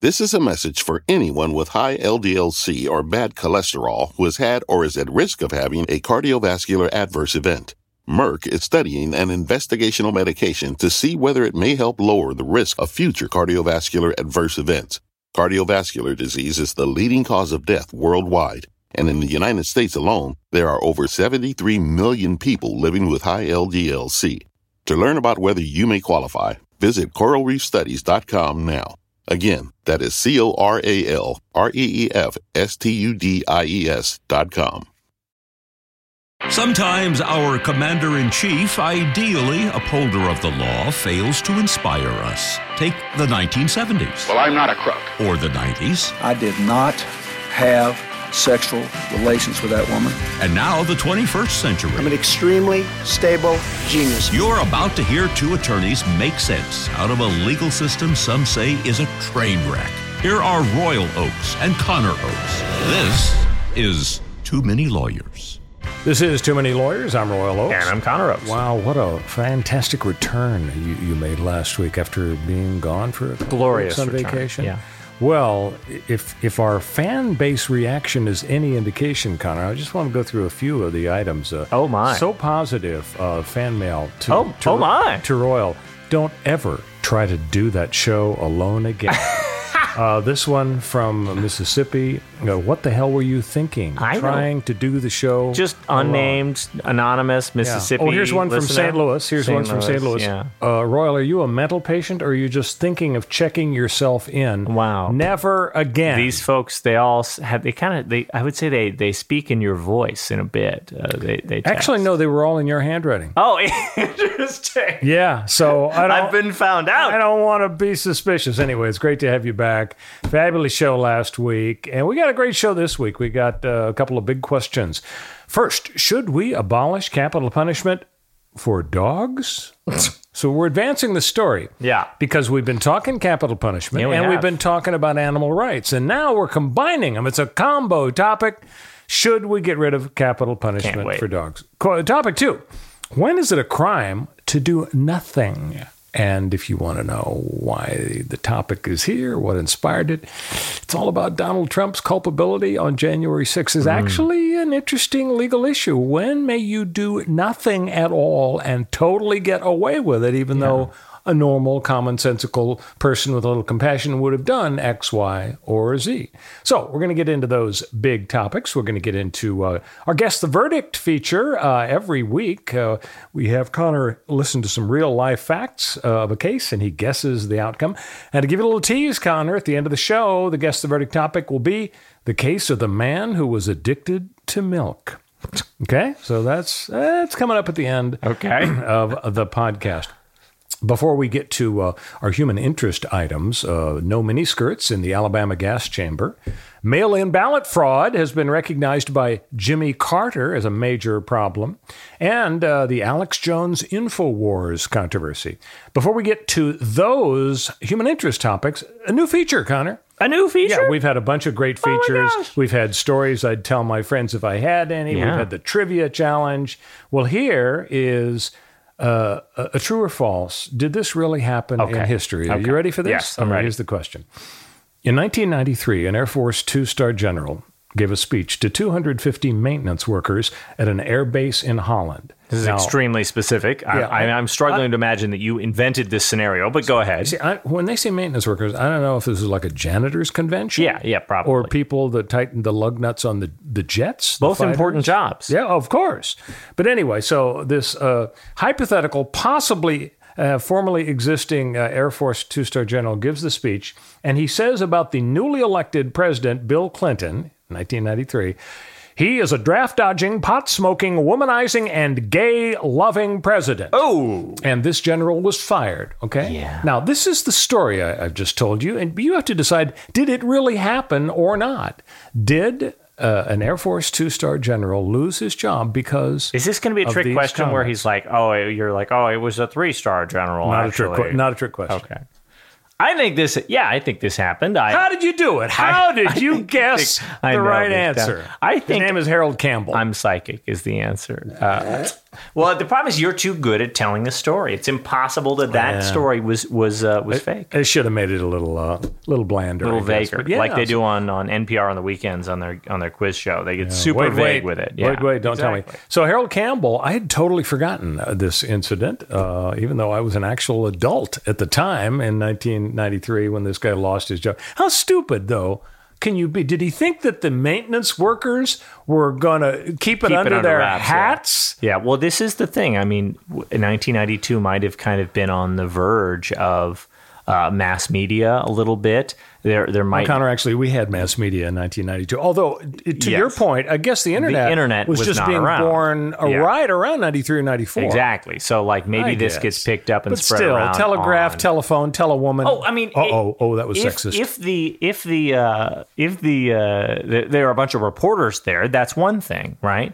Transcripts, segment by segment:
This is a message for anyone with high LDLC or bad cholesterol who has had or is at risk of having a cardiovascular adverse event. Merck is studying an investigational medication to see whether it may help lower the risk of future cardiovascular adverse events. Cardiovascular disease is the leading cause of death worldwide, and in the United States alone, there are over 73 million people living with high LDLC. To learn about whether you may qualify, visit coralreefstudies.com now. Again, that is C O R A L R E E F S T U D I E S dot com. Sometimes our commander in chief, ideally upholder of the law, fails to inspire us. Take the 1970s. Well, I'm not a crook. Or the 90s. I did not have sexual relations with that woman. And now the 21st century. I'm an extremely stable genius. You're about to hear two attorneys make sense out of a legal system some say is a train wreck. Here are Royal Oaks and Connor Oaks. This is Too Many Lawyers. This is Too Many Lawyers. I'm Royal Oaks. And I'm Connor Oaks. Wow, what a fantastic return you, you made last week after being gone for a glorious on return. vacation. Yeah. Well, if if our fan base reaction is any indication, Connor, I just want to go through a few of the items. Uh, oh my! So positive uh, fan mail to oh, to, oh my to Royal. Don't ever try to do that show alone again. Uh, this one from Mississippi. Uh, what the hell were you thinking? I Trying know. to do the show. Just unnamed, alone. anonymous Mississippi. Yeah. Oh, here's one listener. from St. Louis. Here's St. one from St. Louis. Yeah. Uh, Royal, are you a mental patient or are you just thinking of checking yourself in? Wow. Never again. These folks, they all have, they kind of, they, I would say they, they speak in your voice in a bit. Uh, they, they text. Actually, no, they were all in your handwriting. Oh, interesting. Yeah. So I don't, I've been found out. I don't want to be suspicious. Anyway, it's great to have you back. Fabulous show last week. And we got a great show this week. We got uh, a couple of big questions. First, should we abolish capital punishment for dogs? so we're advancing the story. Yeah. Because we've been talking capital punishment Yeah, we and have. we've been talking about animal rights. And now we're combining them. It's a combo topic. Should we get rid of capital punishment for dogs? Topic two When is it a crime to do nothing? And if you want to know why the topic is here, what inspired it, it's all about Donald Trump's culpability on January 6th is mm. actually an interesting legal issue. When may you do nothing at all and totally get away with it, even though a normal, commonsensical person with a little compassion would have done X, Y, or Z. So we're going to get into those big topics. We're going to get into uh, our Guess the Verdict feature uh, every week. Uh, we have Connor listen to some real life facts uh, of a case, and he guesses the outcome. And to give you a little tease, Connor, at the end of the show, the Guess the Verdict topic will be the case of the man who was addicted to milk. Okay, so that's that's coming up at the end Okay. of the podcast. Before we get to uh, our human interest items, uh, no miniskirts in the Alabama gas chamber. Mail in ballot fraud has been recognized by Jimmy Carter as a major problem, and uh, the Alex Jones InfoWars controversy. Before we get to those human interest topics, a new feature, Connor. A new feature? Yeah, we've had a bunch of great Oh features. gosh. we've had stories I'd tell my friends if I had any. We've had the trivia challenge. Well, here is uh, a, true or false. Did this really happen in Okay. history? Are Okay. you ready for this? Yes, I'm All right, ready. Here's the question. In 1993, an Air Force two star general gave a speech to 250 maintenance workers at an air base in Holland. This is Now- extremely specific. I, Yeah, I, I- I'm struggling to imagine that you invented this scenario, but go ahead. See, I, when they say maintenance workers, I don't know if this is like a janitor's convention. Yeah, yeah, probably. Or people that tighten the lug nuts on the, the jets. Both fighters. important jobs. Yeah, of course. But anyway, so this uh, hypothetical, possibly uh, formerly existing uh, Air Force two star general gives the speech, and he says about the newly elected president, Bill Clinton, 1993, He is a draft dodging, pot smoking, womanizing, and gay loving president. Oh, And this general was fired. Okay. Yeah. Now this is the story I, I've just told you, and you have to decide: did it really happen or not? Did uh, an Air Force two-star general lose his job because is this going to be a trick question where he's like, "Oh, you're like, oh, it was a three star general"? not a trick? actually. Not a trick question. Okay. I think this. Yeah, I think this happened. I, How did you do it? How did you guess I the know right answer? down. I think- his name is Harold Campbell. I'm psychic is the answer. Uh, well, the problem is you're too good at telling a story. It's impossible that that Yeah. story was was uh, was fake. I should have made it a little, uh, little blander, A little guess, vaguer, yeah, like they do on, on NPR on the weekends on their on their quiz show. They get super wait, vague wait, with it. Yeah, wait, wait! Don't tell me. So Harold Campbell, I had totally forgotten uh, this incident, uh, even though I was an actual adult at the time in 1993 when this guy lost his job. How stupid, though. Can you be? Did he think that the maintenance workers were going to keep it Keep under, under their wraps, hats? Yeah, well, this is the thing. I mean, 1992 might have kind of been on the verge of uh, mass media a little bit. There, there might Connor, actually, we had mass media in 1992. Although, to Yes. your point, I guess the internet, internet was, was just being around. born uh, Yeah. right around 93 or 94. exactly. So, like, maybe I this guess. gets picked up and but spread still, around. telegraph, on- telephone, telewoman. Oh, I mean, oh, oh, oh, that was if, sexist. If the if the uh, if the uh, th- there are a bunch of reporters there, that's one thing, right?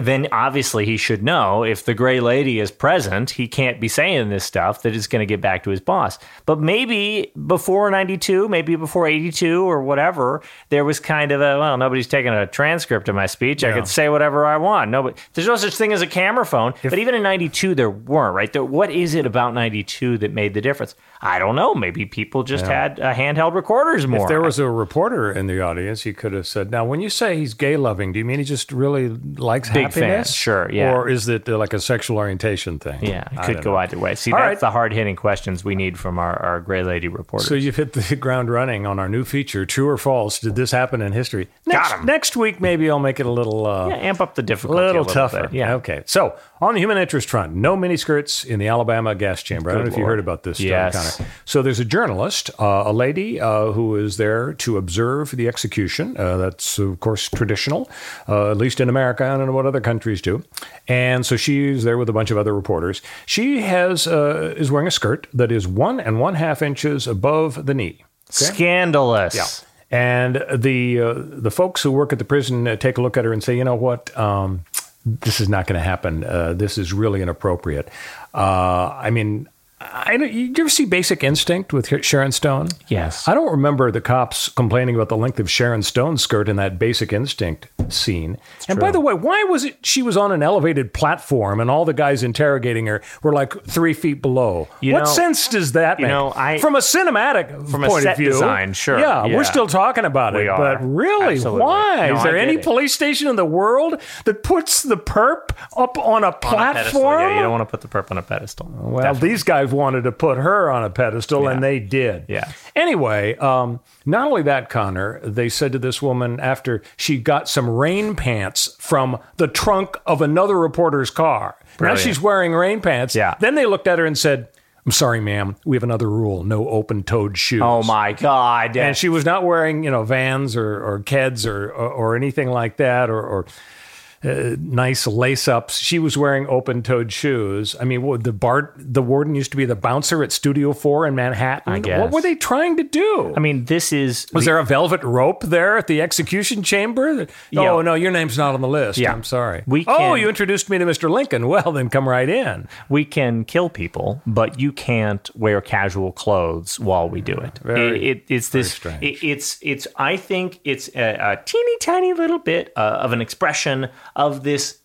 Then obviously he should know if the gray lady is present, he can't be saying this stuff that is going to get back to his boss. But maybe before '92, maybe before '82 or whatever, there was kind of a well, nobody's taking a transcript of my speech. I could say whatever I want. No, but there's no such thing as a camera phone. but even in '92, there weren't. Right? There, what is it about '92 that made the difference? I don't know. Maybe people just had uh, handheld recorders more. If there was a reporter in the audience, he could have said, "Now, when you say he's gay loving, do you mean he just really likes Big fan, sure, yeah. Or is it uh, like a sexual orientation thing? yeah, it could go know. either way. See, All that's right. the hard hitting questions we need from our, our gray lady reporter. So you've hit the ground running on our new feature, True or False? Did this happen in history? Next, 'em. next week, maybe I'll make it a little. Uh, yeah, amp up the difficulty. little, a little tougher. bit. Yeah. Okay. So on the human interest front, no miniskirts in the Alabama gas chamber. I don't know Good if you Lord. heard about this Yes. Connor. So there's a journalist, uh, a lady uh, who is there to observe the execution. Uh, that's of course traditional, uh, at least in America. I don't know what other countries do. And so she's there with a bunch of other reporters. She has uh, is wearing a skirt that is one and one half inches above the knee. Scandalous. Yeah. And the uh, the folks who work at the prison uh, take a look at her and say, you know what, um, this is not going to happen. Uh, this is really inappropriate. Uh, I mean, I don't, you ever see Basic Instinct with Sharon Stone? Yes. I don't remember the cops complaining about the length of Sharon Stone's skirt in that Basic Instinct scene. and by the way, why was it she was on an elevated platform and all the guys interrogating her were like three feet below? You what know- sense does that make? know, I- from a cinematic From a point set of view, design, sure. Yeah, Yeah. we're still talking about it, but really, Absolutely. why? No, Is there any it. police station in the world that puts the perp up on a On a pedestal. platform? Yeah, you don't want to put the perp on a pedestal. Well, Definitely. these guys wanted to put her on a pedestal, and they did. Yeah. Anyway, um, not only that, Connor, they said to this woman after she got some rain pants from the trunk of another reporter's car. Brilliant. Now she's wearing rain pants. Yeah. Then they looked at her and said, I'm sorry, ma'am. We have another rule no open toed shoes. Oh my God. And she was not wearing, you know, Vans or, or Keds or, or, or anything like that or, or uh, nice lace ups. She was wearing open toed shoes. I mean, what, the Bart, the warden used to be the bouncer at Studio 4 in Manhattan. I guess. What were they trying to do? I mean, this is. was there a velvet rope there at the execution chamber? Yeah. Oh, no, your name's not on the list. Yeah. I'm sorry. We oh, you introduced me to Mr. Lincoln. Well, then come right in. we can kill people, but you can't wear casual clothes while we do it. Very- it, it it's this. It, it's it's. I think it's a, a teeny tiny little bit uh, of an expression of this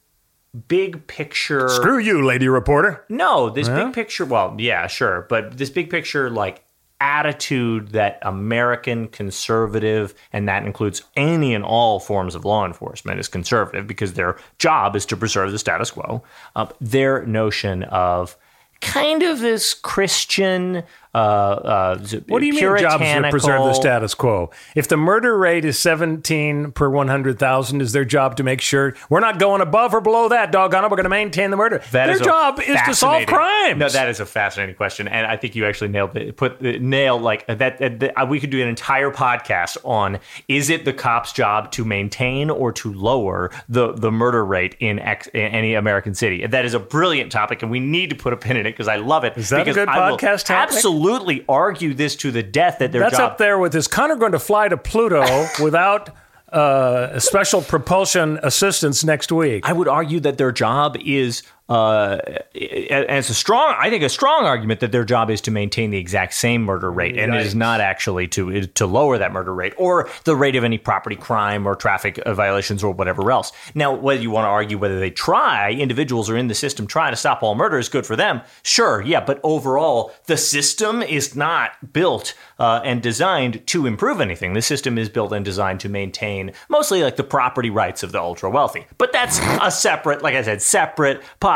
big picture. Screw you, lady reporter. No, this big picture. Well, yeah, sure, but this big picture, like attitude that American conservative, and that includes any and all forms of law enforcement, is conservative because their job is to preserve the status quo. Uh, their notion of kind of this Christian uh, uh, What do you mean jobs that preserve the status quo? If the murder rate is 17 per 100,000, is their job to make sure we're not going above or below that, doggone it, we're going to maintain the murder. That their is job is to solve crimes. No, that is a fascinating question, and I think you actually nailed it. Put the nail like that. that, that uh, we could do an entire podcast on: is it the cop's job to maintain or to lower the the murder rate in, ex, in any American city? That is a brilliant topic, and we need to put a pin in it because I love it. Is that a good I will podcast topic? Absolutely argue this to the death that their That's job up there with is Connor going to fly to Pluto without uh, special propulsion assistance next week? I would argue that their job is, uh, and it's a strong, I think, a strong argument that their job is to maintain the exact same murder rate, and it is not actually to to lower that murder rate or the rate of any property crime or traffic uh, violations or whatever else. Now, whether you want to argue whether they try, individuals are in the system trying to stop all murder is good for them. Sure, yeah, but overall, the system is not built uh, and designed to improve anything. The system is built and designed to maintain mostly like the property rights of the ultra wealthy. But that's a separate, like I said, separate podcast.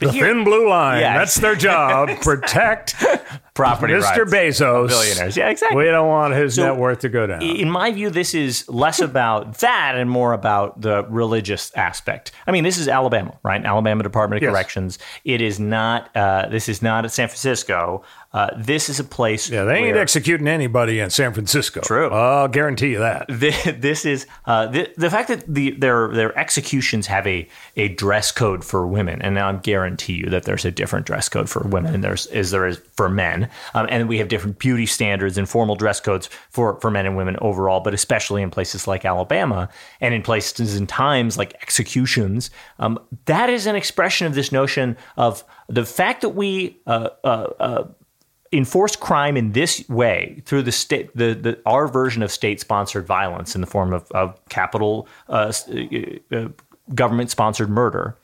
But The here- thin blue line. Yes. That's their job. Protect property Mr. rights. Bezos. Billionaires. Yeah, exactly. We don't want his So, net worth to go down. In my view, this is less about that and more about the religious aspect. I mean, this is Alabama, right? Alabama Department of Yes. Corrections. It is not. Uh, this is not at San Francisco. Uh, this is a place. yeah, they ain't where- executing anybody in San Francisco. True. I'll guarantee you that. Thi- this is uh, the the fact that the their their executions have a a dress code for women, and I guarantee you that there's a different dress code for women than there's is there is for men, um, and we have different beauty standards and formal dress codes for for men and women overall, but especially in places like Alabama and in places and times like executions. Um, that is an expression of this notion of the fact that we. Uh, uh, uh, enforce crime in this way through the state, the, the our version of state-sponsored violence in the form of, of capital uh, uh, government-sponsored murder.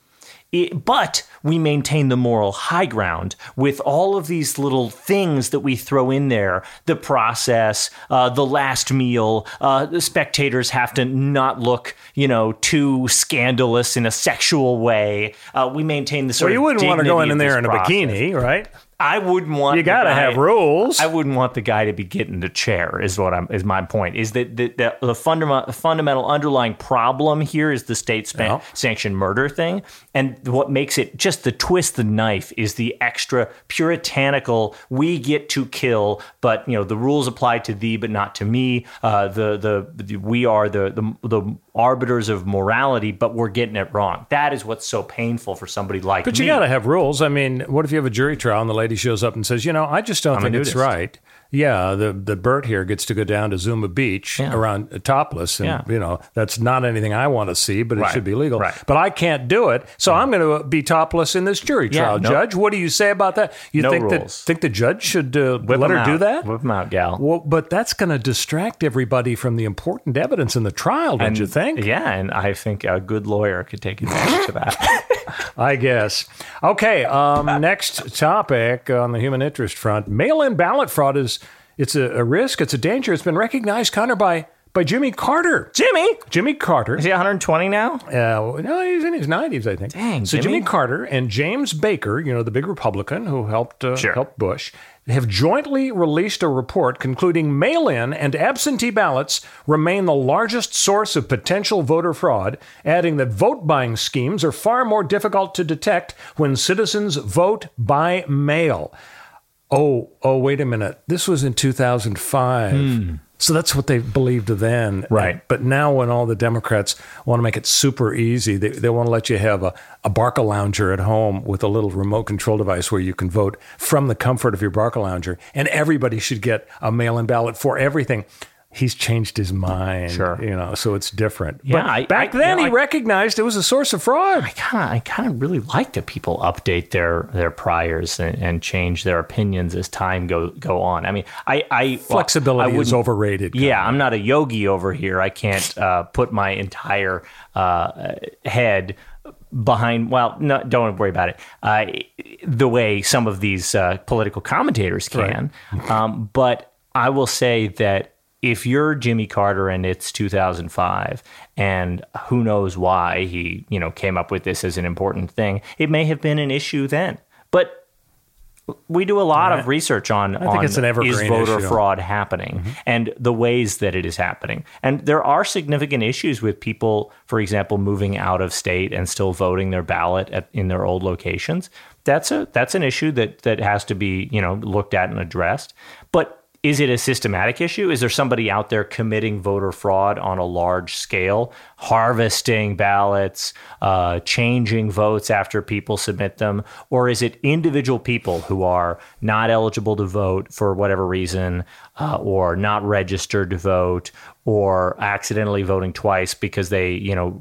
It- but we maintain the moral high ground with all of these little things that we throw in there the process, uh, the last meal, uh, the spectators have to not look, you know, too scandalous in a sexual way. Uh, we maintain the So sort you wouldn't want to go dignity in there in a process. bikini, right? I wouldn't want. You got to have rules. I wouldn't want the guy to be getting the chair. Is what I'm. Is my point. Is that the the, the fundamental fundamental underlying problem here is the state span, Yeah. sanctioned murder thing, and what makes it just the twist the knife is the extra puritanical. We get to kill, but you know the rules apply to thee, but not to me. Uh, the, the the we are the the the arbiters of morality, but we're getting it wrong. That is what's so painful for somebody like But me. you got to have rules. I mean, what if you have a jury trial and the lady shows up and says, you know, I just don't I'm think it's right. Yeah, the the Bert here gets to go down to Zuma Beach Yeah. around uh, topless, and Yeah. you know that's not anything I want to see, but it Right, should be legal. right. But I can't do it, so I'm going to be topless in this jury Yeah, trial. no- Judge, what do you say about that? You No think that rules. think the judge should uh, let her do out. that? Whip 'em out, gal. Well, but that's going to distract everybody from the important evidence in the trial, don't you think? Yeah, and I think a good lawyer could take advantage of that. I guess. Okay. Um, next topic on the human interest front: mail-in ballot fraud is it's a, a risk, it's a danger. It's been recognized, Connor, by by Jimmy Carter. Jimmy, Jimmy Carter. is he 120 now? Uh, no, he's in his 90s, I think. Dang, so Jimmy? Jimmy. Carter and James Baker, you know, the big Republican who helped uh, Sure. helped Bush, have jointly released a report concluding mail-in and absentee ballots remain the largest source of potential voter fraud, adding that vote buying schemes are far more difficult to detect when citizens vote by mail. Oh, oh, wait a minute. This was in 2005. Hmm. So that's what they believed then. Right. But now, when all the Democrats want to make it super easy, they, they want to let you have a, a Barca lounger at home with a little remote control device where you can vote from the comfort of your Barca lounger. And everybody should get a mail in ballot for everything. He's changed his mind. Sure. You know, so it's different. Yeah, but I- back I- then, you know, he I- recognized it was a source of fraud. I kind of, I kind of really like that people update their their priors and, and change their opinions as time go go on. I mean, I, I well, Flexibility I is overrated. Yeah, I'm not a yogi over here. I can't uh, put my entire uh, head behind. Well, no, don't worry about it. Uh, the way some of these uh, political commentators can, um, but I will say that if you're Jimmy Carter and it's 2005, and who knows why he you know came up with this as an important thing, it may have been an issue then, but we do a lot of research on, I think on it's an evergreen is voter issue. fraud happening mm-hmm. and the ways that it is happening. And there are significant issues with people, for example, moving out of state and still voting their ballot at, in their old locations. That's a that's an issue that that has to be you know looked at and addressed. But is it a systematic issue? Is there somebody out there committing voter fraud on a large scale, harvesting ballots, uh, changing votes after people submit them? Or is it individual people who are not eligible to vote for whatever reason, uh, or not registered to vote, or accidentally voting twice because they, you know,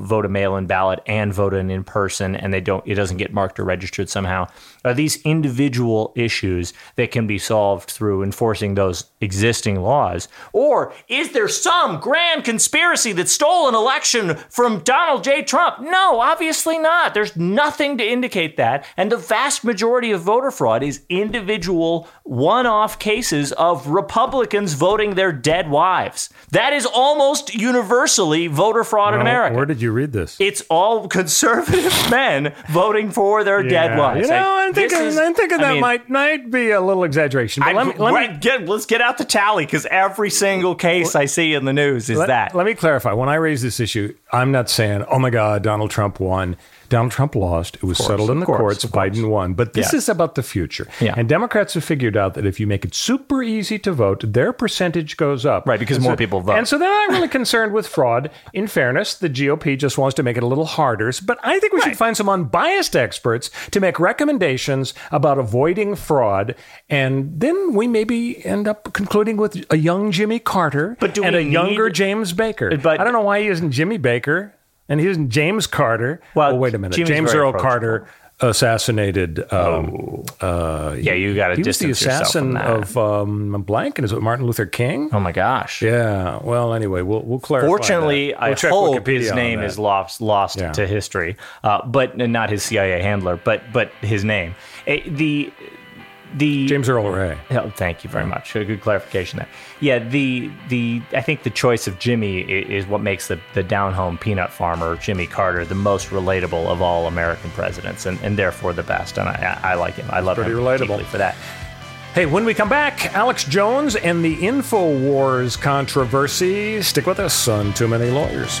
vote a mail-in ballot and vote an in-person, and they don't, it doesn't get marked or registered somehow? Are these individual issues that can be solved through enforcing those existing laws, or is there some grand conspiracy that stole an election from Donald J. Trump? No, obviously not. There's nothing to indicate that, and the vast majority of voter fraud is individual, one-off cases of Republicans voting their dead wives. That is almost universally voter fraud in America. Where did you read this? it's all conservative men voting for their dead wives. You know, I'm thinking, is- I'm thinking I that mean, might might be a little exaggeration. But I, let me, let me- get, let's get out the tally because every single case I see in the news is let, that. Let me clarify. When I raise this issue, I'm not saying, "Oh my God, Donald Trump won." Donald Trump lost. It was settled in the course, courts. Biden won. But this Yeah. is about the future. Yeah. And Democrats have figured out that if you make it super easy to vote, their percentage goes up. Right, because And more so- people vote. And so they're not really concerned with fraud. In fairness, the GOP just wants to make it a little harder. But I think we should find some unbiased experts to make recommendations about avoiding fraud. And then we maybe end up concluding with a young Jimmy Carter But do and a younger need- James Baker. But- I don't know why he isn't Jimmy Baker and he isn't James Carter. Well, oh, wait a minute. Jimmy's James Earl. Carter assassinated. Um, uh, yeah, you got to he was the distance yourself from assassin of um, blank, and is it Martin Luther King? oh my gosh. Yeah. Well, anyway, we'll we'll clarify. Fortunately. I We'll check hope Wikipedia his name is lost lost Yeah. to history, uh, but not his CIA handler, but but his name. Eh, the the James Earl Ray. Oh, thank you very much. A good clarification there. Yeah, the the I think the choice of Jimmy is what makes the the down home peanut farmer Jimmy Carter the most relatable of all American presidents, and, and therefore the best. And I I like him. I love Pretty him relatable. for that. Hey, when we come back, Alex Jones and the InfoWars controversy. Stick with us on Too Many Lawyers.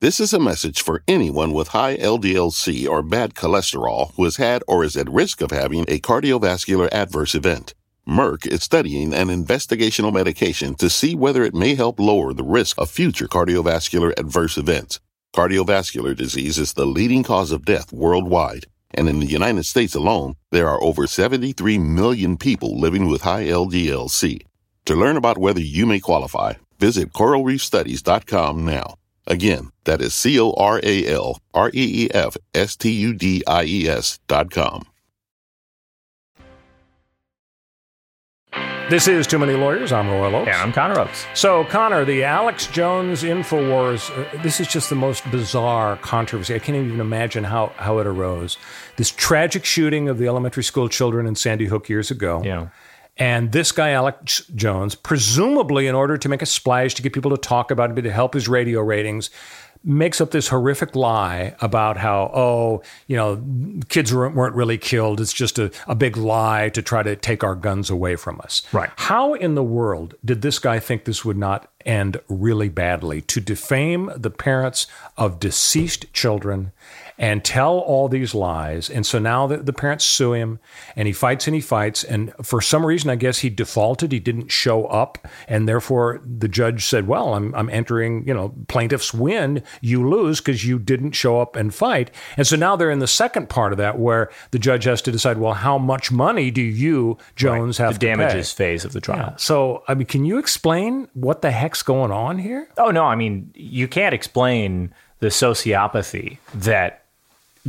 This is a message for anyone with high LDLC or bad cholesterol who has had or is at risk of having a cardiovascular adverse event. Merck is studying an investigational medication to see whether it may help lower the risk of future cardiovascular adverse events. Cardiovascular disease is the leading cause of death worldwide, and in the United States alone, there are over 73 million people living with high LDLC. To learn about whether you may qualify, visit coralreefstudies.com now. Again, that is C O R A L R E E F S T U D I E S dot com. This is Too Many Lawyers. I'm Royal Oaks. And I'm Connor Oaks. So, Connor, the Alex Jones InfoWars, uh, this is just the most bizarre controversy. I can't even imagine how, how it arose. This tragic shooting of the elementary school children in Sandy Hook years ago. Yeah. And this guy, Alex Jones, presumably in order to make a splash, to get people to talk about it, to help his radio ratings, makes up this horrific lie about how, oh, you know, kids weren't weren't really killed. It's just a, a big lie to try to take our guns away from us. Right. How in the world did this guy think this would not end really badly? To defame the parents of deceased children and tell all these lies. And so now the, the parents sue him and he fights and he fights. And for some reason, I guess he defaulted. He didn't show up. And therefore, the judge said, Well, I'm, I'm entering, you know, plaintiffs win, you lose because you didn't show up and fight. And so now they're in the second part of that where the judge has to decide, Well, how much money do you, Jones, have the to pay? damages phase of the trial. So, I mean, can you explain what the heck's going on here? Oh no, I mean you can't explain the sociopathy that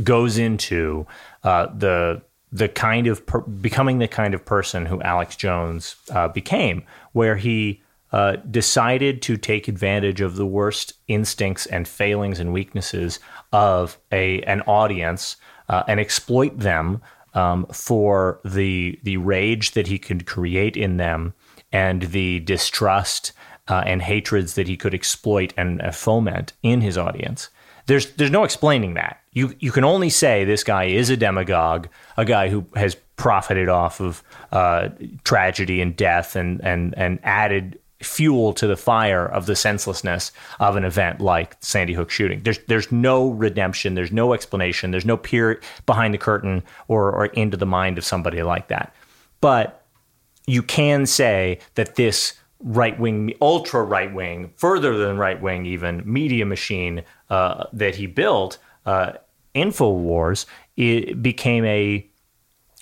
goes into uh, the the kind of per- becoming the kind of person who Alex Jones uh, became, where he uh, decided to take advantage of the worst instincts and failings and weaknesses of a an audience uh, and exploit them um, for the the rage that he could create in them and the distrust uh, and hatreds that he could exploit and foment in his audience. There's there's no explaining that. You you can only say this guy is a demagogue, a guy who has profited off of uh, tragedy and death and and and added fuel to the fire of the senselessness of an event like Sandy Hook shooting. There's there's no redemption, there's no explanation, there's no peer behind the curtain or or into the mind of somebody like that. But you can say that this right wing, ultra right wing, further than right wing, even media machine uh, that he built, uh, Infowars, it became a,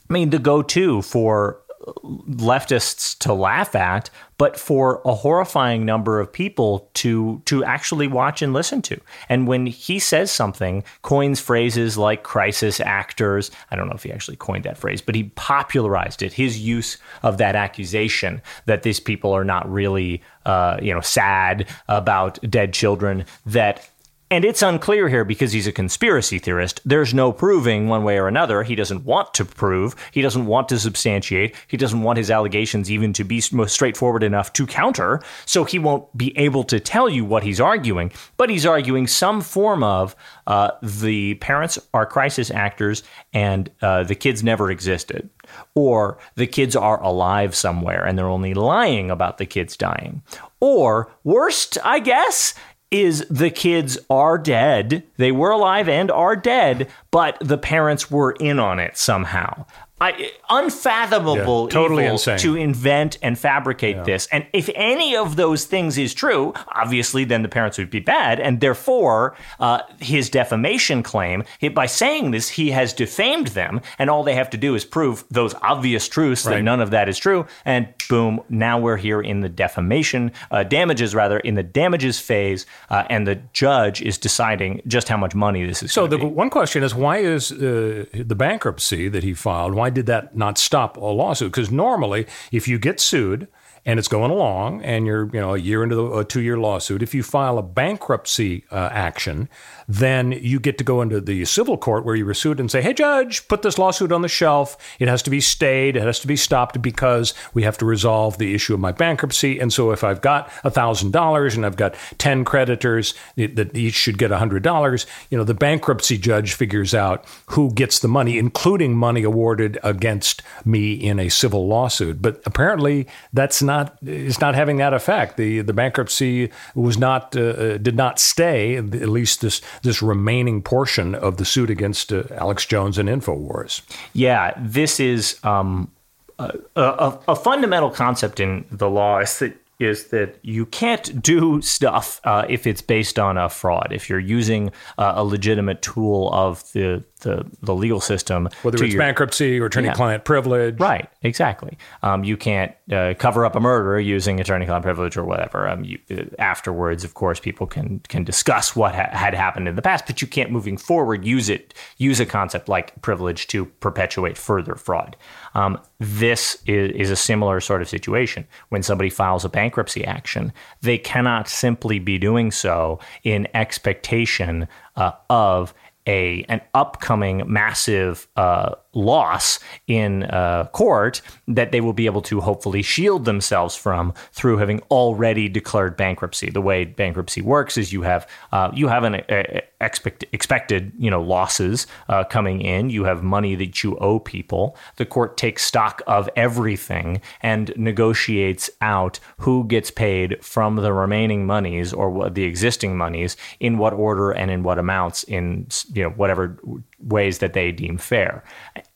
I mean, the go to for leftists to laugh at, but for a horrifying number of people to to actually watch and listen to. And when he says something, coins phrases like crisis actors. I don't know if he actually coined that phrase, but he popularized it. His use of that accusation that these people are not really, uh, you know, sad about dead children. That and it's unclear here because he's a conspiracy theorist. There's no proving one way or another. He doesn't want to prove. He doesn't want to substantiate. He doesn't want his allegations even to be straightforward enough to counter. So he won't be able to tell you what he's arguing. But he's arguing some form of uh, the parents are crisis actors and uh, the kids never existed. Or the kids are alive somewhere and they're only lying about the kids dying. Or, worst, I guess, is the kids are dead. They were alive and are dead, but the parents were in on it somehow. I, unfathomable yeah, totally insane. to invent and fabricate yeah. this. And if any of those things is true, obviously then the parents would be bad, and therefore uh, his defamation claim, by saying this, he has defamed them, and all they have to do is prove those obvious truths right. that none of that is true, and boom, now we're here in the defamation uh, damages rather in the damages phase, uh, and the judge is deciding just how much money this is. So the be. one question is, why is uh, the bankruptcy that he filed? Why did that not stop a lawsuit? Because normally, if you get sued and it's going along and you're you know a year into the, a two year lawsuit, if you file a bankruptcy uh, action, then you get to go into the civil court where you were sued and say, hey, judge, put this lawsuit on the shelf. It has to be stayed. It has to be stopped because we have to resolve the issue of my bankruptcy. And so if I've got $1,000 and I've got 10 creditors that each should get $100, you know, the bankruptcy judge figures out who gets the money, including money awarded against me in a civil lawsuit. But apparently that's not, it's not having that effect. The, the bankruptcy was not, uh, uh did not stay, at least this this remaining portion of the suit against uh, Alex Jones and Infowars. Yeah, this is um, a, a, a, fundamental concept in the law is that is that you can't do stuff uh, if it's based on a fraud. If you're using uh, a legitimate tool of the the, the legal system, whether it's your, bankruptcy or attorney-client privilege, right? Exactly. Um, you can't uh, cover up a murder using attorney-client privilege or whatever. Um, you, uh, afterwards, of course, people can can discuss what ha- had happened in the past, but you can't, moving forward, use it use a concept like privilege to perpetuate further fraud. Um, this is, is a similar sort of situation. When somebody files a bankruptcy action, they cannot simply be doing so in expectation uh, of a an upcoming massive uh, loss in uh, court that they will be able to hopefully shield themselves from through having already declared bankruptcy. The way bankruptcy works is you have uh, you have an uh, expect, expected you know losses uh, coming in. You have money that you owe people. The court takes stock of everything and negotiates out who gets paid from the remaining monies or the existing monies in what order and in what amounts in you know whatever ways that they deem fair.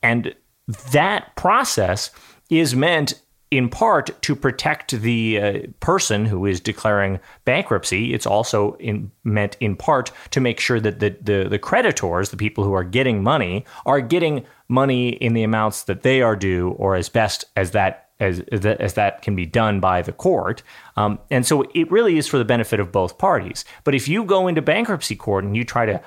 And that process is meant in part to protect the uh, person who is declaring bankruptcy. It's also in, meant in part to make sure that the, the, the creditors, the people who are getting money, are getting money in the amounts that they are due, or as best as that as as that can be done by the court. Um, and so it really is for the benefit of both parties. But if you go into bankruptcy court and you try to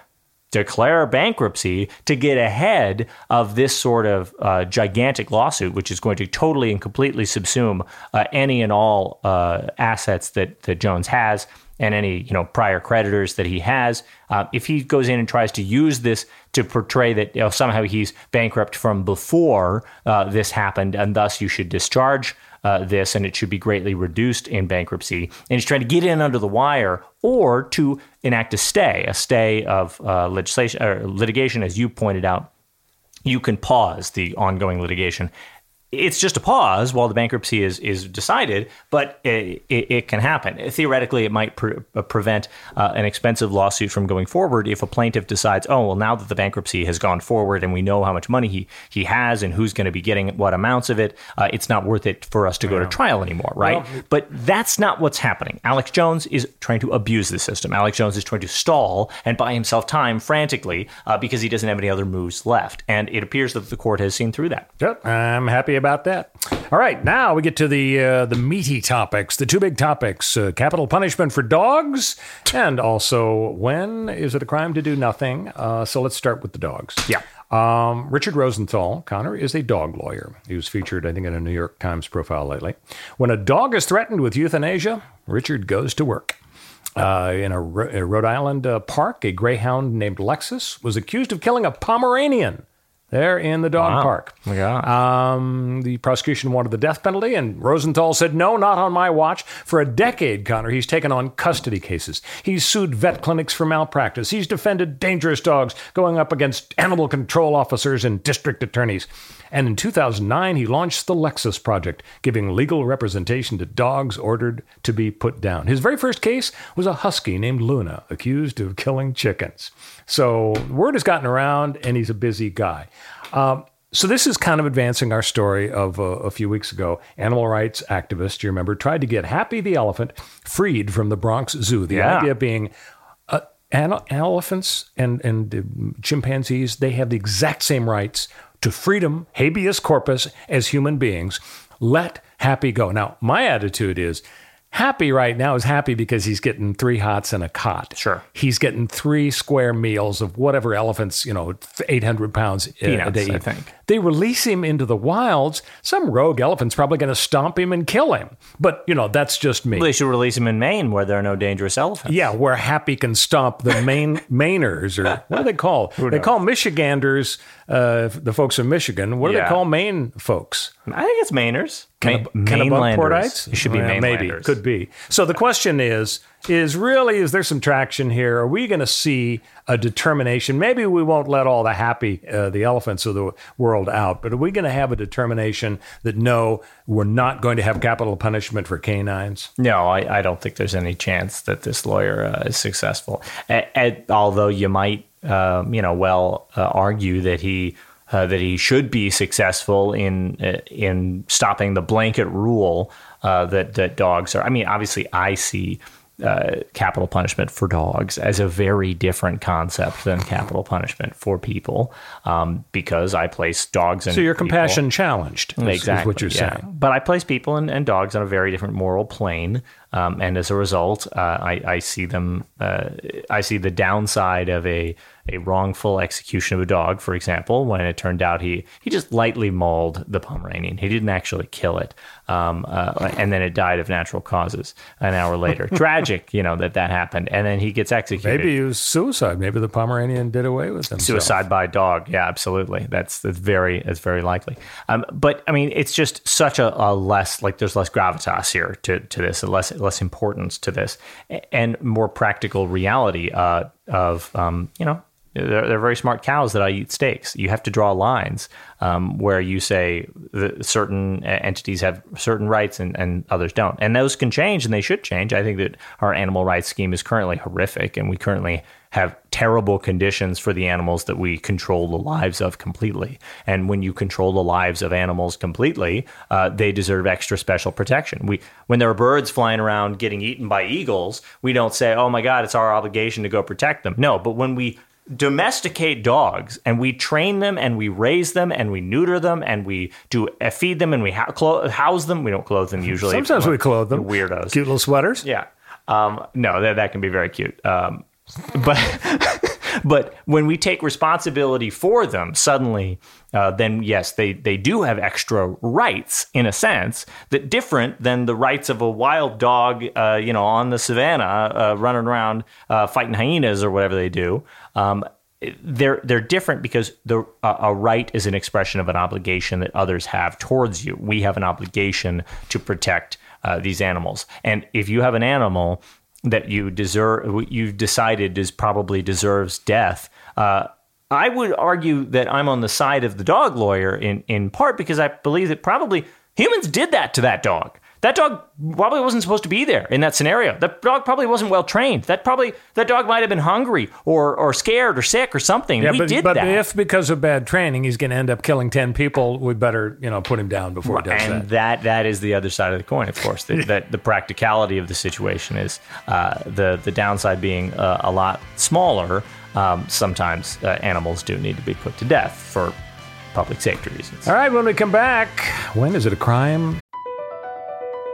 declare bankruptcy to get ahead of this sort of uh, gigantic lawsuit, which is going to totally and completely subsume uh, any and all uh, assets that, that Jones has and any you know prior creditors that he has. Uh, if he goes in and tries to use this to portray that you know, somehow he's bankrupt from before uh, this happened, and thus you should discharge uh, this and it should be greatly reduced in bankruptcy. And he's trying to get in under the wire or to enact a stay, a stay of uh, legislation or litigation, as you pointed out. You can pause the ongoing litigation it's just a pause while the bankruptcy is is decided, but it, it, it can happen. Theoretically, it might pre- uh, prevent uh, an expensive lawsuit from going forward if a plaintiff decides, oh well, now that the bankruptcy has gone forward and we know how much money he he has and who's going to be getting what amounts of it, uh, it's not worth it for us to go to trial anymore, right? Well, but that's not what's happening. Alex Jones is trying to abuse the system. Alex Jones is trying to stall and buy himself time frantically uh, because he doesn't have any other moves left, and it appears that the court has seen through that. Yep, I'm happy about that. All right, now we get to the uh, the meaty topics, the two big topics: uh, capital punishment for dogs, and also when is it a crime to do nothing? Uh, so let's start with the dogs. Yeah. Um, Richard Rosenthal, Connor, is a dog lawyer. He was featured, I think, in a New York Times profile lately. When a dog is threatened with euthanasia, Richard goes to work. Uh, in a, a, Rhode Island uh, park, a greyhound named Lexus was accused of killing a Pomeranian there in the dog wow. park. Yeah. Um, the prosecution wanted the death penalty, and Rosenthal said, no, not on my watch. For a decade, Connor, he's taken on custody cases. He's sued vet clinics for malpractice. He's defended dangerous dogs, going up against animal control officers and district attorneys. And in 2009, he launched the Lexus Project, giving legal representation to dogs ordered to be put down. His very first case was a husky named Luna, accused of killing chickens. So word has gotten around, and he's a busy guy. Um, so this is kind of advancing our story of uh, a few weeks ago. Animal rights activists, you remember, tried to get Happy the elephant freed from the Bronx Zoo. The yeah. idea being uh, elephants and, and uh, chimpanzees, they have the exact same rights to freedom, habeas corpus, as human beings. Let Happy go. Now, my attitude is Happy right now is happy because he's getting three hots and a cot. Sure. He's getting three square meals of whatever elephants, you know, 800 pounds uh, Peanuts, a day. I think. They release him into the wilds. Some rogue elephant's probably going to stomp him and kill him. But, you know, that's just me. Well, they should release him in Maine where there are no dangerous elephants. Yeah, where Happy can stomp the Maine Mainers, or what do they call? they call Michiganders, uh, the folks from Michigan. What do Yeah. they call Maine folks? I think it's Mainers. Main, Kennebunkportites? It should be Well. Maybe could be. So the question is: is really is there some traction here? Are we going to see a determination? Maybe we won't let all the happy uh, the elephants of the world out, but are we going to have a determination that no, we're not going to have capital punishment for canines? No, I, I don't think there's any chance that this lawyer uh, is successful. Although you might, um, you know, well uh, argue that he uh, that he should be successful in uh, in stopping the blanket rule uh, that that dogs are. I mean, obviously, I see. Uh, capital punishment for dogs as a very different concept than capital punishment for people, um, because I place dogs and So your people- compassion challenged, is, is exactly what you're yeah. saying. But I place people and, and dogs on a very different moral plane, um, and as a result, uh, I, I see them. Uh, I see the downside of a a wrongful execution of a dog, for example, when it turned out he he just lightly mauled the Pomeranian. He didn't actually kill it, um, uh, and then it died of natural causes an hour later. Tragic, you know that that happened, and then he gets executed. Maybe it was suicide. Maybe the Pomeranian did away with himself. Suicide by dog. Yeah, absolutely. That's that's very that's very likely. Um, but I mean, it's just such a, a less like there's less gravitas here to to this, less less importance to this, and more practical reality uh, of um, you know. They're, they're very smart cows that I eat steaks. You have to draw lines um, where you say certain entities have certain rights and, and others don't. And those can change and they should change. I think that our animal rights scheme is currently horrific and we currently have terrible conditions for the animals that we control the lives of completely. And when you control the lives of animals completely, uh, they deserve extra special protection. We, when there are birds flying around getting eaten by eagles, we don't say, "Oh my God, it's our obligation to go protect them." No, but when we domesticate dogs and we train them and we raise them and we neuter them and we do uh, feed them and we ha- clo- house them. We don't clothe them usually. Sometimes we clothe them. Weirdos. Cute little sweaters. Yeah. Um, no, that, that can be very cute. Um, but but when we take responsibility for them, suddenly, uh, then yes, they, they do have extra rights in a sense that different than the rights of a wild dog, uh, you know, on the savannah, uh, running around uh, fighting hyenas or whatever they do. Um, they're they're different because the a right is an expression of an obligation that others have towards you. We have an obligation to protect uh, these animals, and if you have an animal that you deserve, you've decided is probably deserves death. Uh, I would argue that I'm on the side of the dog lawyer in in part because I believe that probably humans did that to that dog. That dog probably wasn't supposed to be there in that scenario. That dog probably wasn't well trained. That probably that dog might have been hungry or or scared or sick or something. Yeah, we but, did but that. if because of bad training he's going to end up killing ten people, we better you know put him down before he does and that. that that is the other side of the coin, of course. that, that the practicality of the situation is uh, the the downside being uh, a lot smaller. Um, sometimes uh, animals do need to be put to death for public safety reasons. All right, when we come back, when is it a crime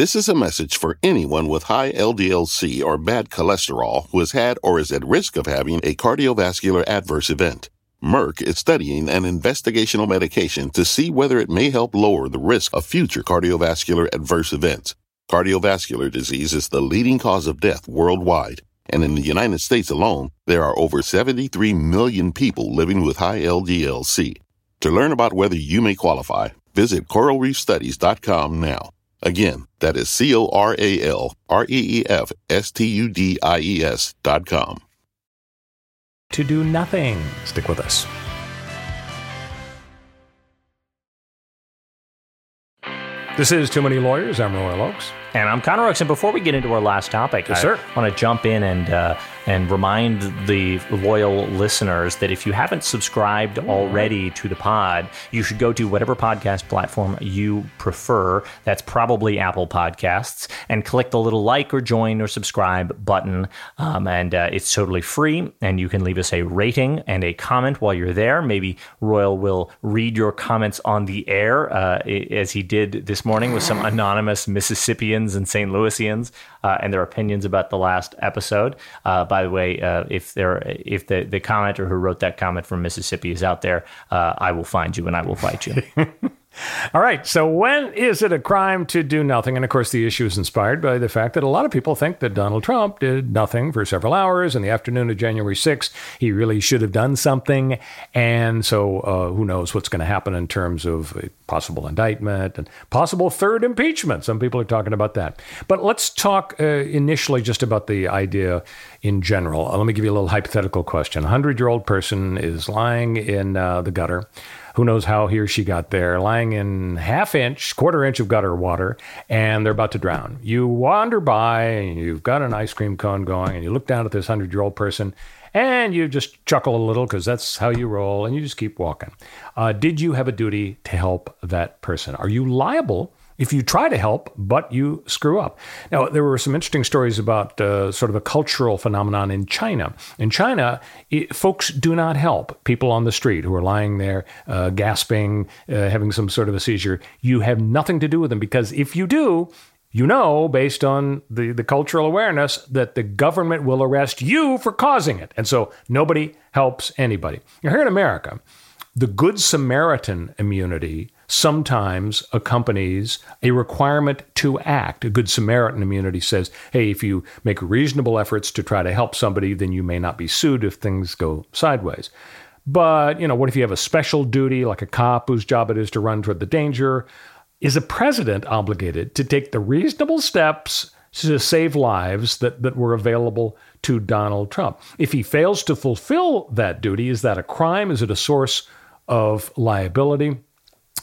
This is a message for anyone with high LDLC or bad cholesterol who has had or is at risk of having a cardiovascular adverse event. Merck is studying an investigational medication to see whether it may help lower the risk of future cardiovascular adverse events. Cardiovascular disease is the leading cause of death worldwide, and in the United States alone, there are over 73 million people living with high LDLC. To learn about whether you may qualify, visit coralreefstudies.com now. Again, that is C O R A L R E E F S T U D I E S dot com. to do nothing? Stick with us. This is Too Many Lawyers. I'm Royal Oaks. And I'm Connor Oaks. And before we get into our last topic, Yes, I want to jump in and uh, and remind the loyal listeners that if you haven't subscribed already to the pod, you should go to whatever podcast platform you prefer. That's probably Apple Podcasts, and click the little like or join or subscribe button. Um, and uh, it's totally free, and you can leave us a rating and a comment while you're there. Maybe Royal will read your comments on the air, uh, as he did this morning with some anonymous And St. Louisians uh, and their opinions about the last episode. Uh, by the way, uh, if there, if the, the commenter who wrote that comment from Mississippi is out there, uh, I will find you and I will fight you. All right. So, when is it a crime to do nothing? And of course, the issue is inspired by the fact that a lot of people think that Donald Trump did nothing for several hours in the afternoon of January 6th. He really should have done something. And so, uh, who knows what's going to happen in terms of a possible indictment and possible third impeachment. Some people are talking about that. But let's talk uh, initially just about the idea in general. Uh, let me give you a little hypothetical question. A 100 year old person is lying in uh, the gutter. Who knows how he or she got there, lying in half inch, quarter inch of gutter water, and they're about to drown. You wander by and you've got an ice cream cone going, and you look down at this 100 year old person and you just chuckle a little because that's how you roll, and you just keep walking. Uh, did you have a duty to help that person? Are you liable? If you try to help, but you screw up. Now, there were some interesting stories about uh, sort of a cultural phenomenon in China. In China, it, folks do not help people on the street who are lying there, uh, gasping, uh, having some sort of a seizure. You have nothing to do with them because if you do, you know, based on the, the cultural awareness, that the government will arrest you for causing it. And so nobody helps anybody. Now, here in America, the Good Samaritan immunity sometimes accompanies a requirement to act. A Good Samaritan immunity says, hey, if you make reasonable efforts to try to help somebody, then you may not be sued if things go sideways. But, you know, what if you have a special duty, like a cop whose job it is to run toward the danger? Is a president obligated to take the reasonable steps to save lives that, that were available to Donald Trump? If he fails to fulfill that duty, is that a crime? Is it a source of liability?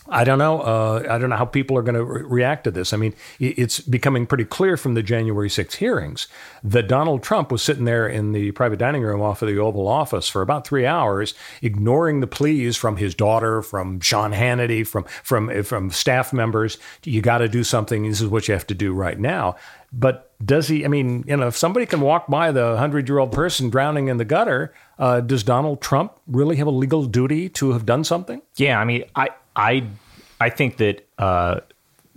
I don't know. Uh, I don't know how people are going to re- react to this. I mean, it's becoming pretty clear from the January 6 hearings that Donald Trump was sitting there in the private dining room off of the Oval Office for about three hours, ignoring the pleas from his daughter, from Sean Hannity, from from from staff members. You got to do something. This is what you have to do right now. But does he? I mean, you know, if somebody can walk by the hundred-year-old person drowning in the gutter, uh, does Donald Trump really have a legal duty to have done something? Yeah, I mean, I I I think that uh,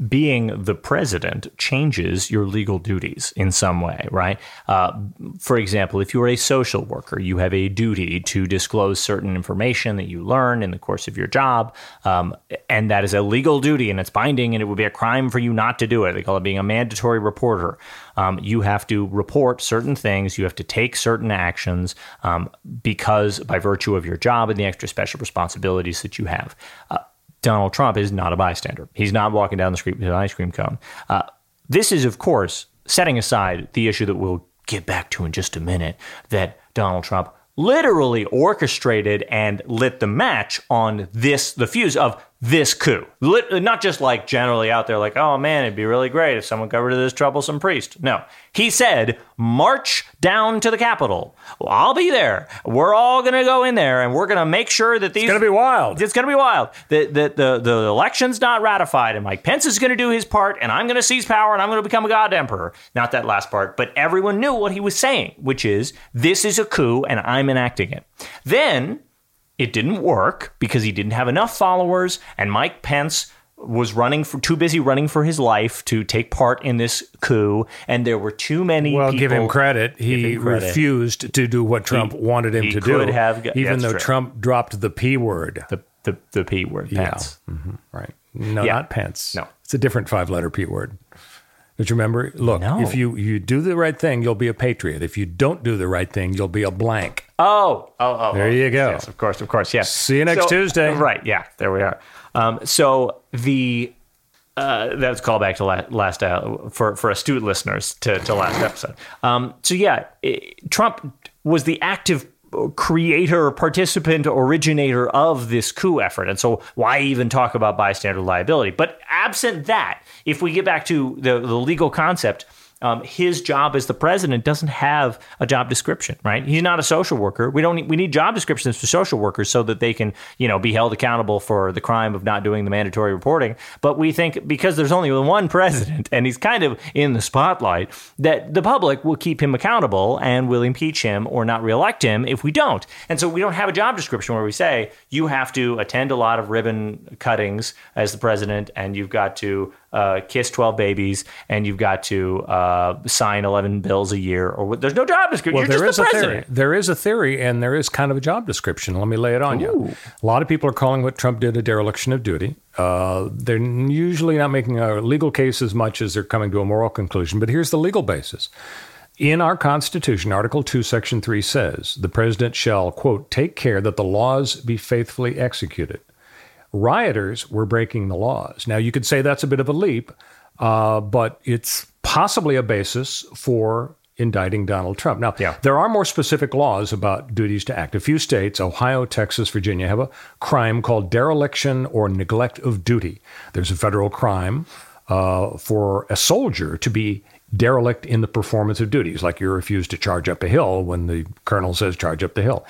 being the president changes your legal duties in some way, right? Uh, for example, if you're a social worker, you have a duty to disclose certain information that you learn in the course of your job, um, and that is a legal duty and it's binding, and it would be a crime for you not to do it. They call it being a mandatory reporter. Um, you have to report certain things, you have to take certain actions um, because by virtue of your job and the extra special responsibilities that you have. Uh, Donald Trump is not a bystander. He's not walking down the street with an ice cream cone. Uh, this is, of course, setting aside the issue that we'll get back to in just a minute that Donald Trump literally orchestrated and lit the match on this, the fuse of this coup. Not just like generally out there, like, oh man, it'd be really great if someone got rid of this troublesome priest. No. He said, march down to the Capitol. Well, I'll be there. We're all going to go in there and we're going to make sure that these. It's going to be wild. It's going to be wild. The, the, the, the election's not ratified and Mike Pence is going to do his part and I'm going to seize power and I'm going to become a god emperor. Not that last part, but everyone knew what he was saying, which is, this is a coup and I'm enacting it. Then it didn't work because he didn't have enough followers, and Mike Pence was running for too busy running for his life to take part in this coup, and there were too many. Well, people, give him credit. He him credit. refused to do what Trump He- wanted him he to could do, have- even though true. Trump dropped the p word. the the, the p word. Yeah. Pence. Mhm. Right? No, Yeah. not Pence. No. it's a different five-letter p word. Don't you remember? Look, No. if you you do the right thing, you'll be a patriot. If you don't do the right thing, you'll be a blank. Oh, oh, oh. There oh. you go. Yes, of course, of course. Yes. See you next So- Tuesday. Right. Yeah. There we are. Um, so the uh, that's call back to la- last uh, for for astute listeners to, to last episode. Um, so yeah, it, Trump was the active creator, participant, originator of this coup effort, and so why even talk about bystander liability? But absent that, if we get back to the, the legal concept. Um, his job as the president doesn't have a job description, right? He's not a social worker. We don't. Need, we need job descriptions for social workers so that they can, you know, be held accountable for the crime of not doing the mandatory reporting. But we think because there's only one president and he's kind of in the spotlight, that the public will keep him accountable and will impeach him or not reelect him if we don't. And so we don't have a job description where we say you have to attend a lot of ribbon cuttings as the president, and you've got to uh, kiss 12 babies and you've got to uh, sign 11 bills a year or there's no job description. Well, You're there just is the a theory. There is a theory, and there is kind of a job description. Let me lay it on you. A lot of people are calling what Trump did a dereliction of duty. Uh, they're usually not making a legal case as much as they're coming to a moral conclusion. But here's the legal basis. In our Constitution, Article 2, Section 3 says the president shall, quote, take care that the laws be faithfully executed. Rioters were breaking the laws. Now, you could say that's a bit of a leap, uh, but it's possibly a basis for indicting Donald Trump. Now, Yeah. there are more specific laws about duties to act. A few states, Ohio, Texas, Virginia, have a crime called dereliction or neglect of duty. There's a federal crime uh, for a soldier to be derelict in the performance of duties, like you refuse to charge up a hill when the colonel says charge up the hill.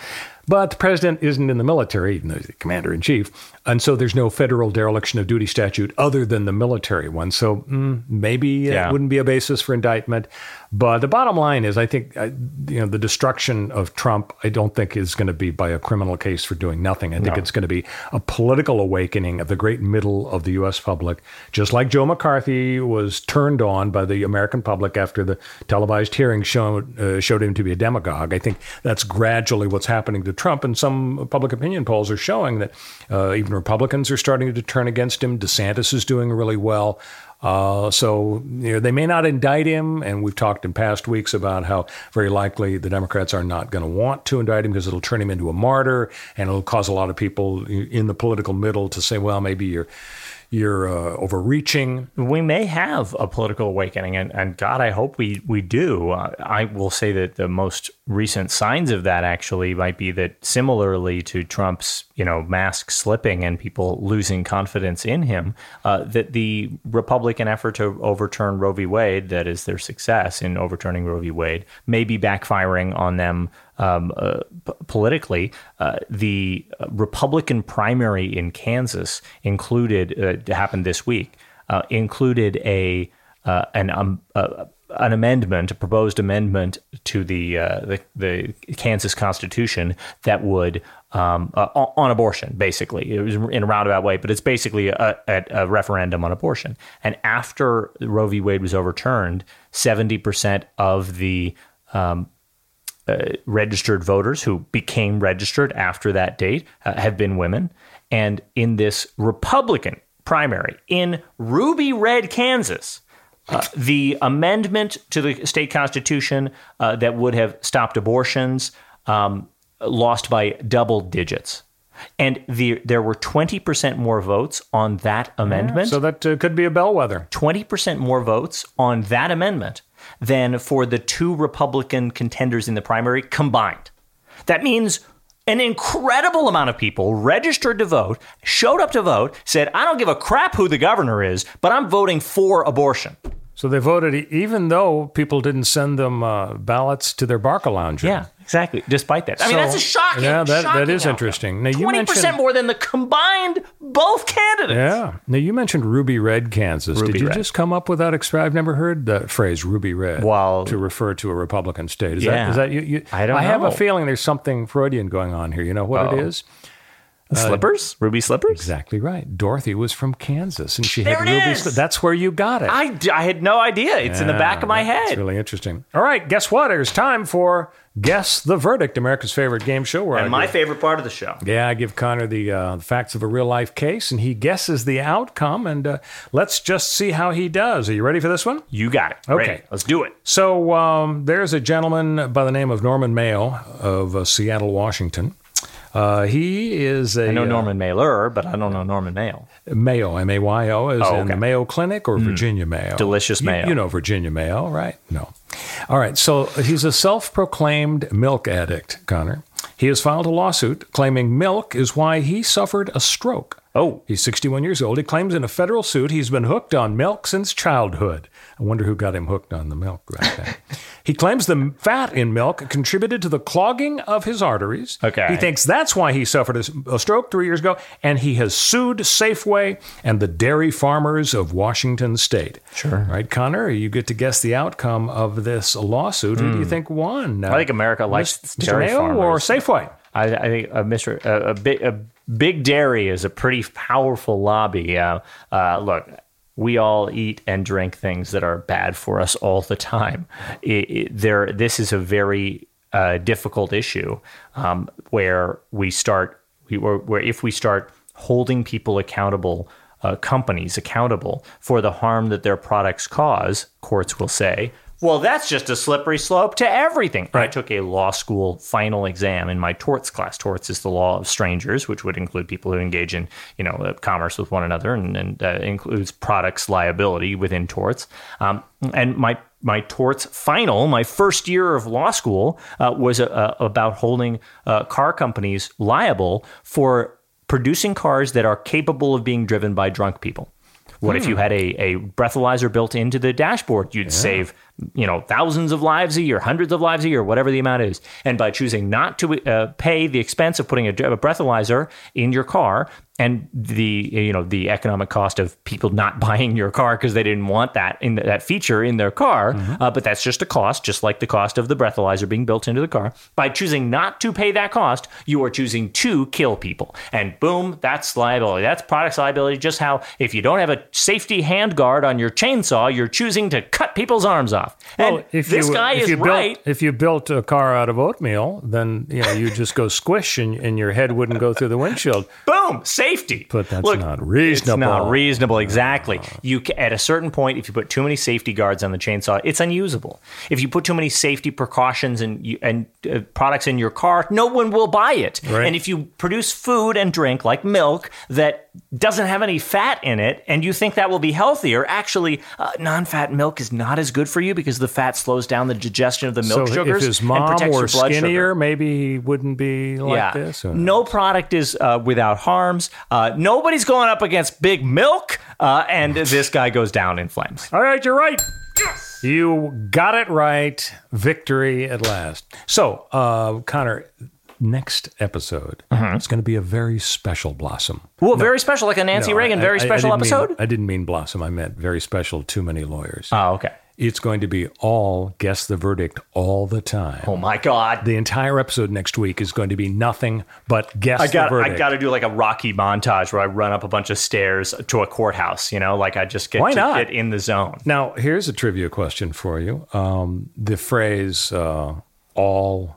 But the president isn't in the military, even though he's the commander in chief. And so there's no federal dereliction of duty statute other than the military one. So mm, maybe Yeah. it wouldn't be a basis for indictment. But the bottom line is, I think, uh, you know, the destruction of Trump, I don't think is going to be by a criminal case for doing nothing. I think it's going to be a political awakening of the great middle of the U.S. public, just like Joe McCarthy was turned on by the American public after the televised hearing showed, uh, showed him to be a demagogue. I think that's gradually what's happening to Trump. And some public opinion polls are showing that uh, even Republicans are starting to turn against him. DeSantis is doing really well. Uh, so you know, they may not indict him, and we've talked in past weeks about how very likely the Democrats are not going to want to indict him because it'll turn him into a martyr, and it'll cause a lot of people in the political middle to say, "Well, maybe you're." You're uh, overreaching. we may have a political awakening, and, and God, I hope we we do. Uh, I will say that the most recent signs of that actually might be that similarly to Trump's, you know, mask slipping and people losing confidence in him, uh, that the Republican effort to overturn Roe v. Wade, that is their success in overturning Roe v. Wade, may be backfiring on them um, uh, p- politically. Uh, the Republican primary in Kansas included uh, happened this week. Uh, included a uh, an um, an amendment, a proposed amendment to the uh, the, the Kansas Constitution that would um, uh, on abortion. Basically, it was in a roundabout way, but it's basically a, a, a referendum on abortion. And after Roe v. Wade was overturned, seventy percent of the um, uh, registered voters who became registered after that date uh, have been women. And in this Republican primary in Ruby Red, Kansas, uh, the amendment to the state constitution uh, that would have stopped abortions um, lost by double digits. And the, there were 20% more votes on that amendment. So that uh, could be a bellwether. 20% more votes on that amendment than for the two Republican contenders in the primary combined. That means an incredible amount of people registered to vote, showed up to vote, said, I don't give a crap who the governor is, but I'm voting for abortion. So they voted even though people didn't send them uh, ballots to their Barcalounger. Yeah, exactly. Despite that. I mean, So- that's a shocking. Yeah, that- that shocking is outcome. interesting. Now, you 20% mentioned- more than the combined both candidates. Yeah. Now you mentioned Ruby Red, Kansas. Ruby Did you Red. just come up with that expression? I've never heard the phrase Ruby Red Well- to refer to a Republican state. Is Yeah. that is that you? you I don't I have a feeling there's something Freudian going on here. You know what it Uh-oh. is? Slippers? Ruby slippers? Exactly right. Dorothy was from Kansas, and she There had ruby. sli- That's where you got it. I, d- I had no idea. It's in the back of my It's head. really interesting. All right, guess what? It's time for Guess the Verdict, America's favorite game show. Where I and my give- favorite part of the show. Yeah, I give Connor the, uh, the facts of a real life case, and he guesses the outcome. And uh, let's just see how he does. Are you ready for this one? You got it. Okay. Ready. Let's do it. So um, there's a gentleman by the name of Norman Mayo of uh, Seattle, Washington. Uh, he is a I know uh, Norman Mailer, but I don't know Norman Mayo. Mayo, M A Y O, is Oh, in okay. The Mayo Clinic or Virginia Mayo. Delicious You- mayo. You, know Virginia Mayo, right? No. All right. So he's a self-proclaimed milk addict, Connor. He has filed a lawsuit claiming milk is why he suffered a stroke. Oh. He's 61 years old. He claims in a federal suit he's been hooked on milk since childhood. I wonder who got him hooked on the milk right then. he claims the fat in milk contributed to the clogging of his arteries. Okay. He thinks that's why he suffered a, a stroke three years ago, and he has sued Safeway and the dairy farmers of Washington State. Sure. Right, Connor? You get to guess the outcome of this lawsuit. Who do you think won? Hmm. I think America likes Mr. dairy Mayo or. Safeway? I, I think uh, Mr. Uh, a, big, a big dairy is a pretty powerful lobby. Uh, uh, look, we all eat and drink things that are bad for us all the time. It, it, there, this is a very uh, difficult issue um, where we start, where, where if we start holding people accountable. Uh, companies accountable for the harm that their products cause, courts will say, well, that's just a slippery slope to everything. Right. I took a law school final exam in my torts class. Torts is the law of strangers, which would include people who engage in, you know, uh, commerce with one another, and, and uh, includes products liability within torts. Um, and my my torts final, my first year of law school, uh, was uh, about holding uh, car companies liable for producing cars that are capable of being driven by drunk people. What if you had a, a breathalyzer built into the dashboard? You'd save, you know, thousands of lives a year, hundreds of lives a year, whatever the amount is. And by choosing not to uh, pay the expense of putting a, a breathalyzer in your car and the you know the economic cost of people not buying your car because they didn't want that in that feature in their car, uh, but that's just a cost, just like the cost of the breathalyzer being built into the car. By choosing not to pay that cost, you are choosing to kill people, and boom, that's liability. That's products liability. Just how if you don't have a safety handguard on your chainsaw, you're choosing to cut people's arms off. And if this you, guy if is you built, right. If you built a car out of oatmeal, then you know you just go squish and, and your head wouldn't go through the windshield. Boom! Boom, safety. But that's not reasonable. It's not reasonable, exactly. You at a certain point, if you put too many safety guards on the chainsaw, it's unusable. If you put too many safety precautions and and uh, products in your car, no one will buy it. Right. And if you produce food and drink like milk that doesn't have any fat in it, and you think that will be healthier, actually, uh, non-fat milk is not as good for you because the fat slows down the digestion of the milk so sugars if his and mom protects were your blood skinnier, sugar. maybe he wouldn't be like this. No product is uh, without harms. Uh, nobody's going up against big milk, uh, and this guy goes down in flames. All right, you're right. Yes. You got it right. Victory at last. So, uh, Connor, next episode Mm-hmm. it's going to be a very special blossom. Well, very special, like a Nancy No, Reagan, I- very I- I special didn't mean- episode. I didn't mean blossom. I meant very special. Too many lawyers. oh, okay. It's going to be all guess the verdict all the time. Oh my God. The entire episode next week is going to be nothing but guess I got the I verdict. got to do like a Rocky montage where I run up a bunch of stairs to a courthouse. You know, like I just get Why to not? get in the zone. Now, here's a trivia question for you. Um, the phrase uh, "all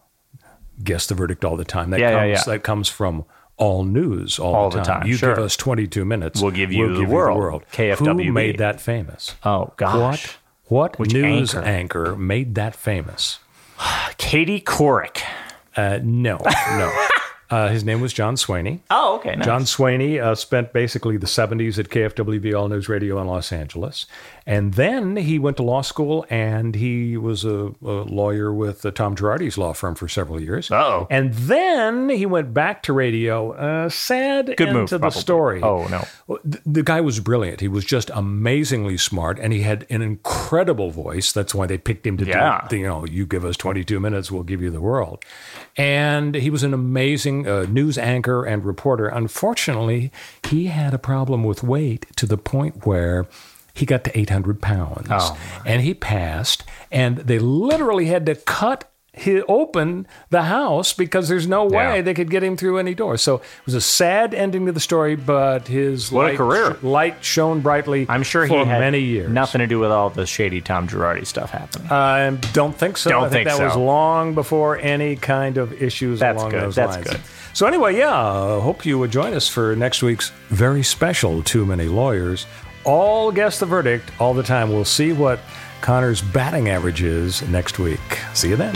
guess the verdict all the time" that Yeah, yeah, comes yeah. that comes from all news all, All the the time. time, You sure. give us 22 minutes. We'll give you the world. Who made that famous? Oh gosh. What? What Which news anchor? anchor? made that famous? Katie Couric. Uh, no, no. Uh, his name was John Swaney. Oh, okay. Nice. John Swaney uh, spent basically the 70s at KFWB All News Radio in Los Angeles. And then he went to law school and he was a, a lawyer with uh, Tom Girardi's law firm for several years. Uh-oh. And then he went back to radio. Uh, sad Good end move, to the story. Oh, no. Well, th- The guy was brilliant. He was just amazingly smart, and he had an incredible voice. That's why they picked him to Yeah. do. You know, you give us 22 minutes, we'll give you the world. And he was an amazing uh, news anchor and reporter. Unfortunately, he had a problem with weight to the point where he got to 800 pounds, Oh, and he passed. And they literally had to cut. He open the house because there's no way Yeah. they could get him through any door. So it was a sad ending to the story, but his What a light, career. light shone brightly. I'm sure he had many years. nothing to do with all the shady Tom Girardi stuff happening. I don't think so. Don't I think, think that was long before any kind of issues That's along good. those That's lines. good. So anyway, yeah, uh, hope you would join us for next week's very special Too Many Lawyers. All guess the verdict all the time. We'll see what Connor's batting average is next week. See you then.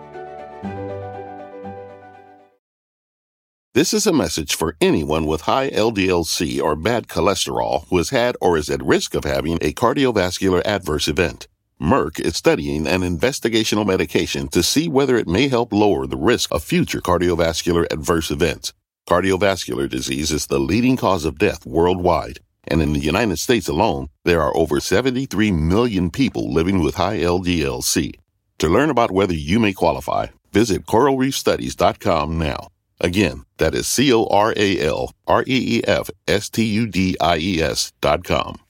This is a message for anyone with high LDLC or bad cholesterol who has had or is at risk of having a cardiovascular adverse event. Merck is studying an investigational medication to see whether it may help lower the risk of future cardiovascular adverse events. Cardiovascular disease is the leading cause of death worldwide, and in the United States alone, there are over 73 million people living with high LDLC. To learn about whether you may qualify, visit coralreefstudies.com now. Again, that is C O R A L R E E F S T U D I E S dot com.